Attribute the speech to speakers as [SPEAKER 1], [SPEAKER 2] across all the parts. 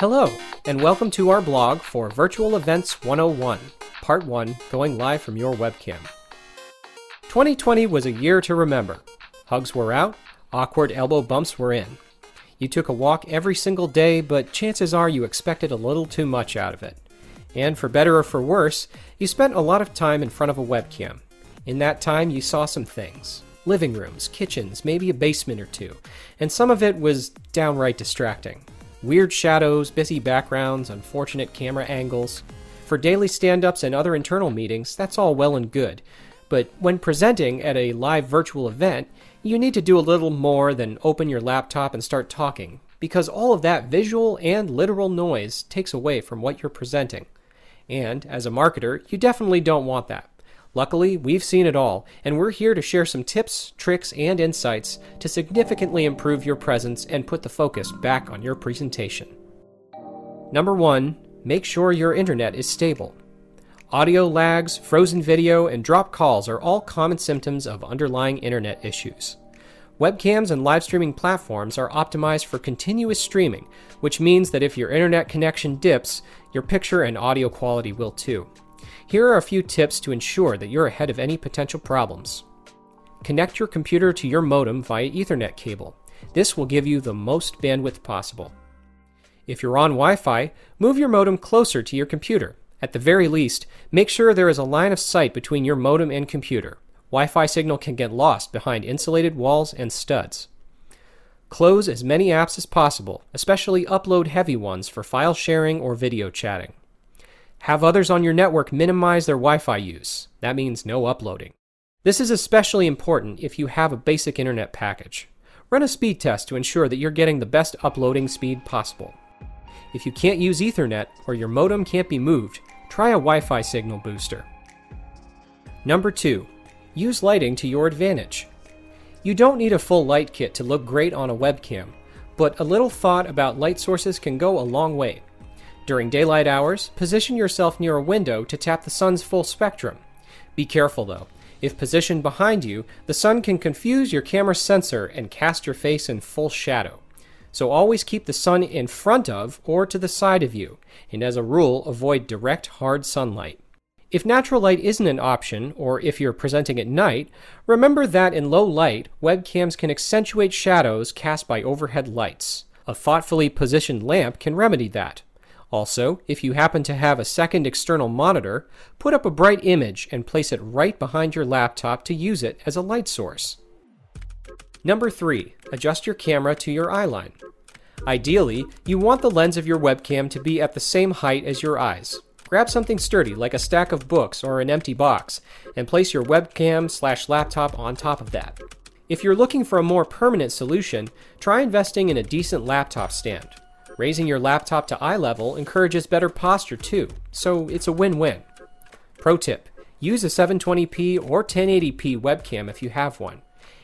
[SPEAKER 1] Hello, and welcome to our blog for Virtual Events 101, Part 1 Going Live from Your Webcam. 2020 was a year to remember. Hugs were out, awkward elbow bumps were in. You took a walk every single day, but chances are you expected a little too much out of it. And for better or for worse, you spent a lot of time in front of a webcam. In that time, you saw some things living rooms, kitchens, maybe a basement or two, and some of it was downright distracting. Weird shadows, busy backgrounds, unfortunate camera angles. For daily stand ups and other internal meetings, that's all well and good. But when presenting at a live virtual event, you need to do a little more than open your laptop and start talking, because all of that visual and literal noise takes away from what you're presenting. And as a marketer, you definitely don't want that. Luckily, we've seen it all, and we're here to share some tips, tricks, and insights to significantly improve your presence and put the focus back on your presentation. Number one, make sure your internet is stable. Audio lags, frozen video, and drop calls are all common symptoms of underlying internet issues. Webcams and live streaming platforms are optimized for continuous streaming, which means that if your internet connection dips, your picture and audio quality will too. Here are a few tips to ensure that you're ahead of any potential problems. Connect your computer to your modem via Ethernet cable. This will give you the most bandwidth possible. If you're on Wi Fi, move your modem closer to your computer. At the very least, make sure there is a line of sight between your modem and computer. Wi Fi signal can get lost behind insulated walls and studs. Close as many apps as possible, especially upload heavy ones for file sharing or video chatting. Have others on your network minimize their Wi Fi use. That means no uploading. This is especially important if you have a basic internet package. Run a speed test to ensure that you're getting the best uploading speed possible. If you can't use Ethernet or your modem can't be moved, try a Wi Fi signal booster. Number 2. Use lighting to your advantage. You don't need a full light kit to look great on a webcam, but a little thought about light sources can go a long way. During daylight hours, position yourself near a window to tap the sun's full spectrum. Be careful though. If positioned behind you, the sun can confuse your camera sensor and cast your face in full shadow. So always keep the sun in front of or to the side of you, and as a rule, avoid direct, hard sunlight. If natural light isn't an option, or if you're presenting at night, remember that in low light, webcams can accentuate shadows cast by overhead lights. A thoughtfully positioned lamp can remedy that. Also, if you happen to have a second external monitor, put up a bright image and place it right behind your laptop to use it as a light source. Number 3. Adjust your camera to your eyeline. Ideally, you want the lens of your webcam to be at the same height as your eyes. Grab something sturdy like a stack of books or an empty box and place your webcam slash laptop on top of that. If you're looking for a more permanent solution, try investing in a decent laptop stand. Raising your laptop to eye level encourages better posture too, so it's a win win. Pro tip use a 720p or 1080p webcam if you have one.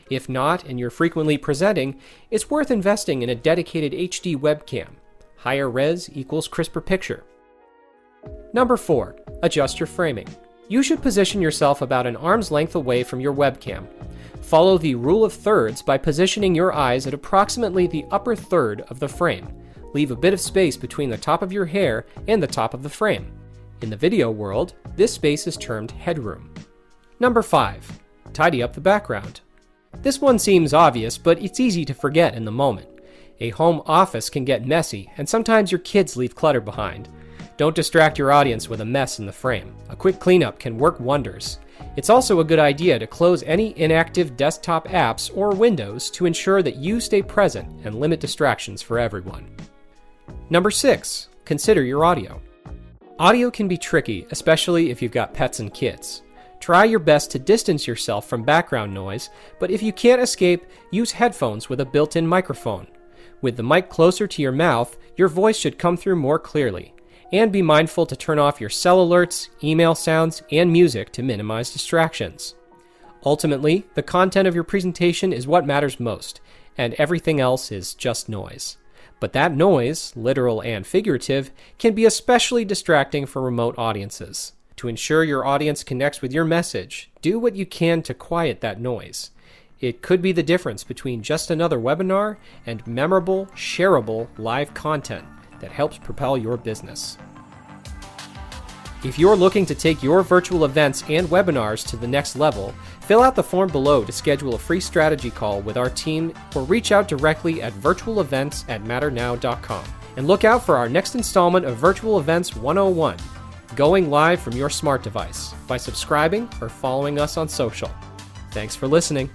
[SPEAKER 1] If not, and you're frequently presenting, it's worth investing in a dedicated HD webcam. Higher res equals crisper picture. Number 4. Adjust your framing. You should position yourself about an arm's length away from your webcam. Follow the rule of thirds by positioning your eyes at approximately the upper third of the frame leave a bit of space between the top of your hair and the top of the frame. In the video world, this space is termed headroom. Number 5. Tidy up the background. This one seems obvious, but it's easy to forget in the moment. A home office can get messy, and sometimes your kids leave clutter behind. Don't distract your audience with a mess in the frame. A quick cleanup can work wonders. It's also a good idea to close any inactive desktop apps or windows to ensure that you stay present and limit distractions for everyone. Number six, consider your audio. Audio can be tricky, especially if you've got pets and kids. Try your best to distance yourself from background noise, but if you can't escape, use headphones with a built in microphone. With the mic closer to your mouth, your voice should come through more clearly. And be mindful to turn off your cell alerts, email sounds, and music to minimize distractions. Ultimately, the content of your presentation is what matters most, and everything else is just noise. But that noise, literal and figurative, can be especially distracting for remote audiences. To ensure your audience connects with your message, do what you can to quiet that noise. It could be the difference between just another webinar and memorable, shareable live content that helps propel your business. If you're looking to take your virtual events and webinars to the next level, fill out the form below to schedule a free strategy call with our team or reach out directly at virtualevents at matternow.com. And look out for our next installment of Virtual Events 101, going live from your smart device by subscribing or following us on social. Thanks for listening.